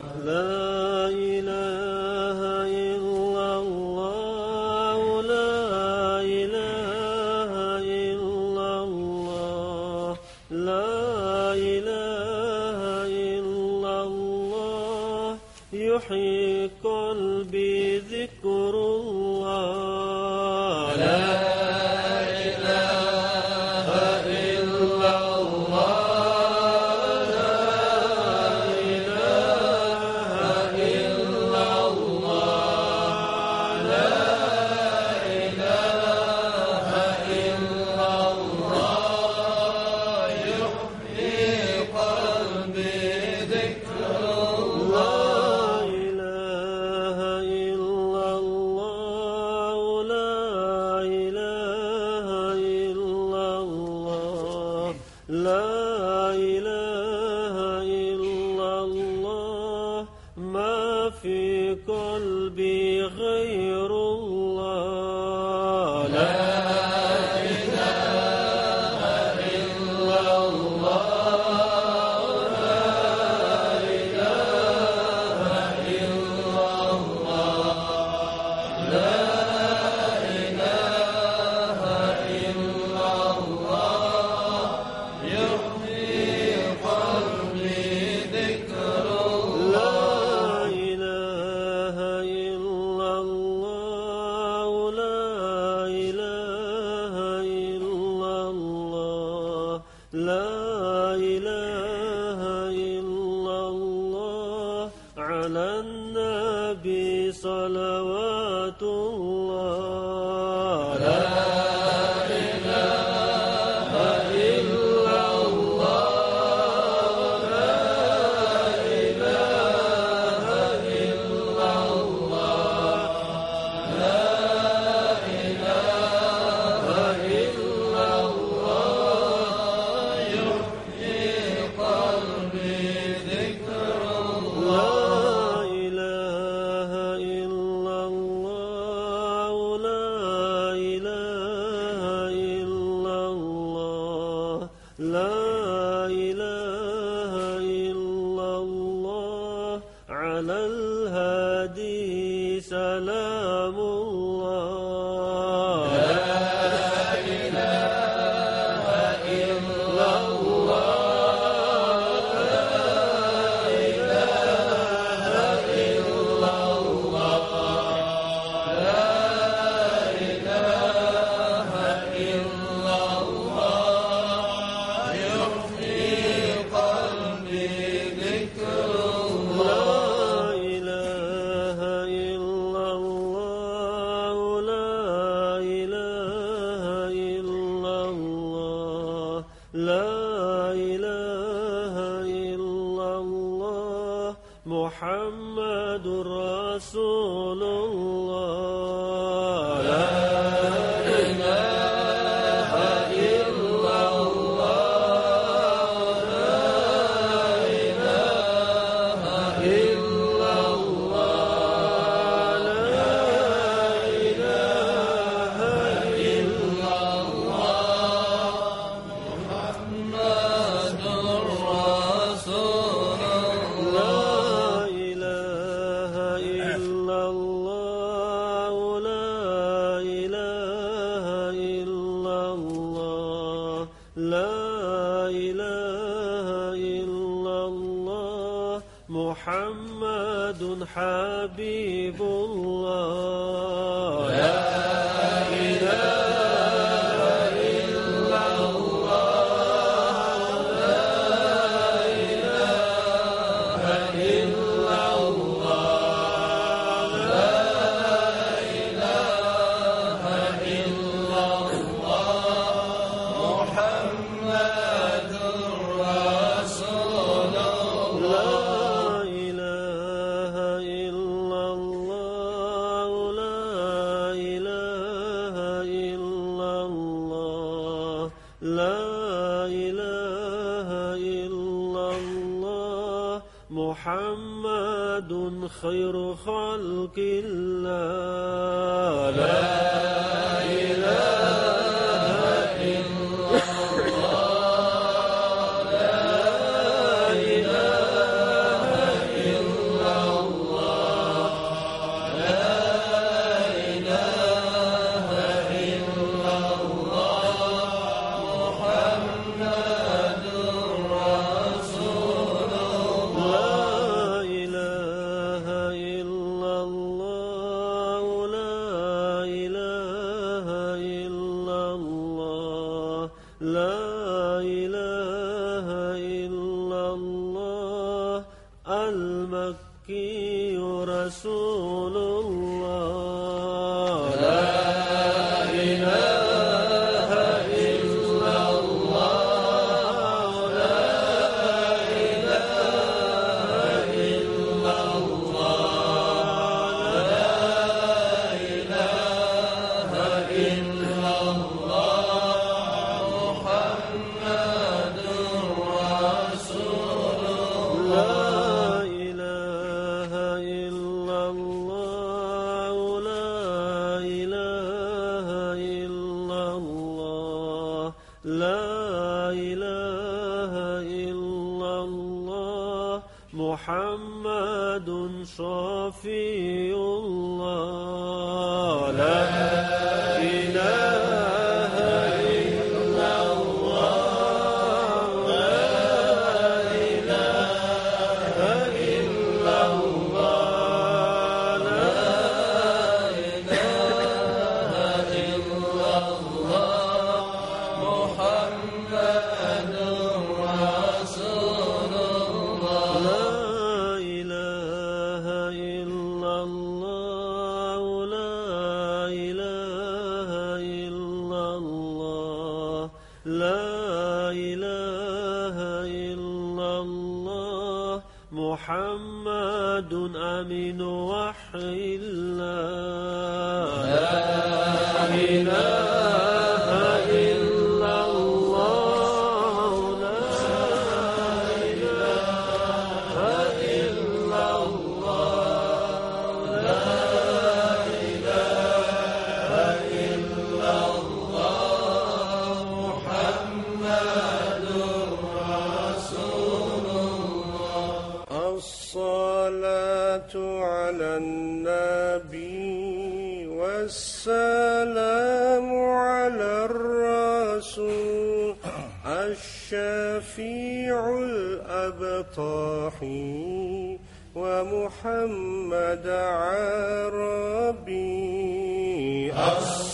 لا love. على النبي صلوات الله لا إله إلا الله محمد حبيب الله. لا إله محمد خير خلق الله. لا إله لا إله إلا الله محمد صفي الله. لا إله محمد أمين وحي الله. آمين. أبطاحي ومحمد عربي. أصلي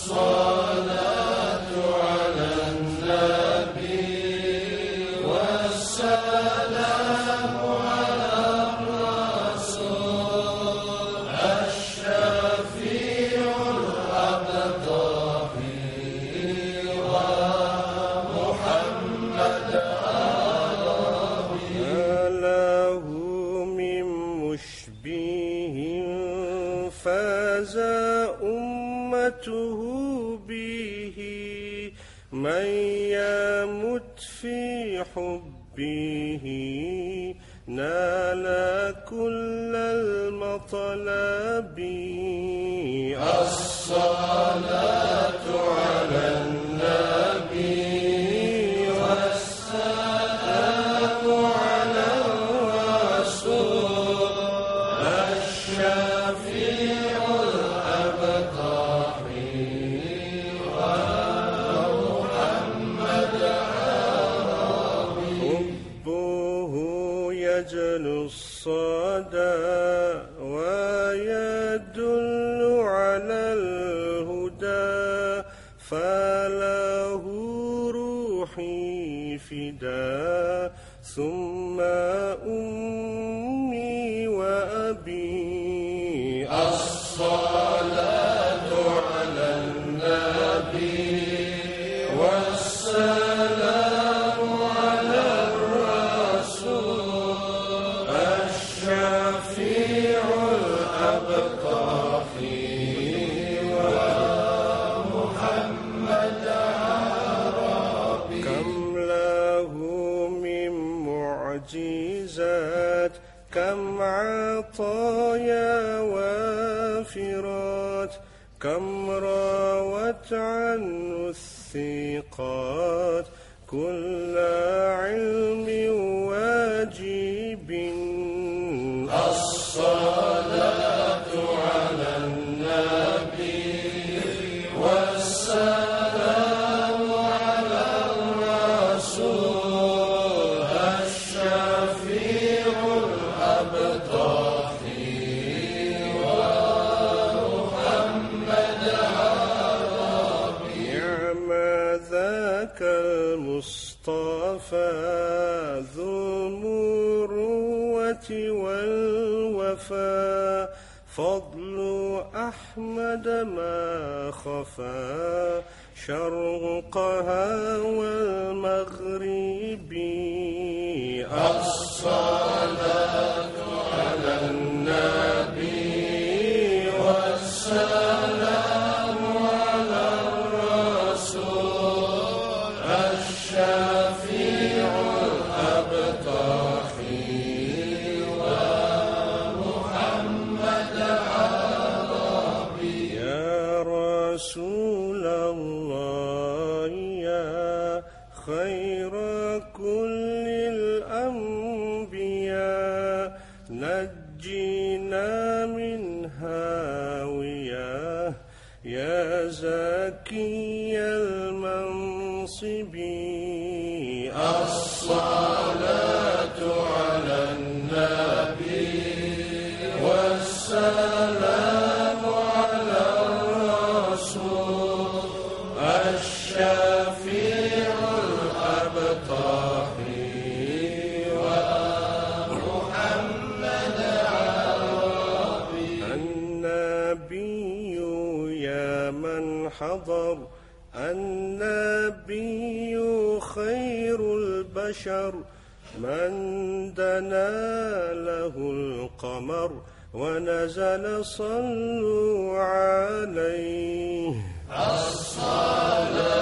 جزى أمته به. من يمت في حبه نال كل المطلب. الصلاة فله روحي فدا ثم أمي ذاك المصطفى ذو المروة والوفا فضل أحمد ما خفا شرقها والمغرب أصلا نجينا من هاوية يا زكي المنصب الصلاة حضر النبي خير البشر من دنا له القمر ونزل صلوا عليه. الصلاة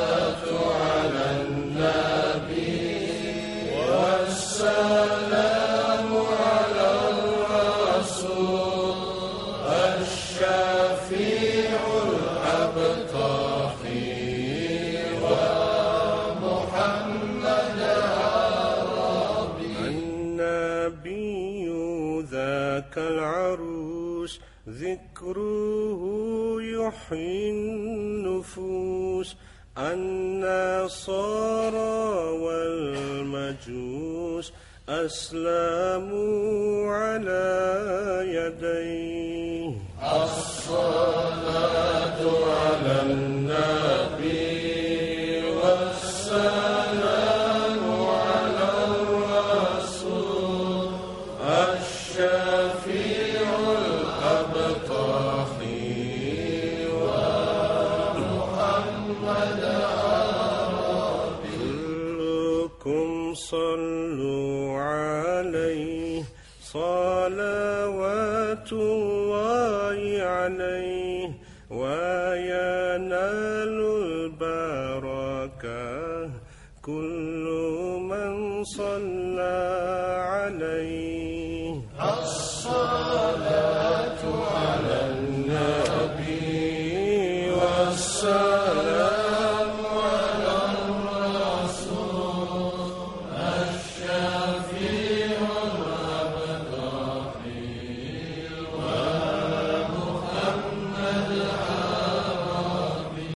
يحيي النفوس النصارى والمجوس أسلموا على يديه. الصلاة على النبي والسلام على الرسول. الشفيع الله عليه وينال البركة. كل من صلى عليه. الصلاة على النبي والسلام.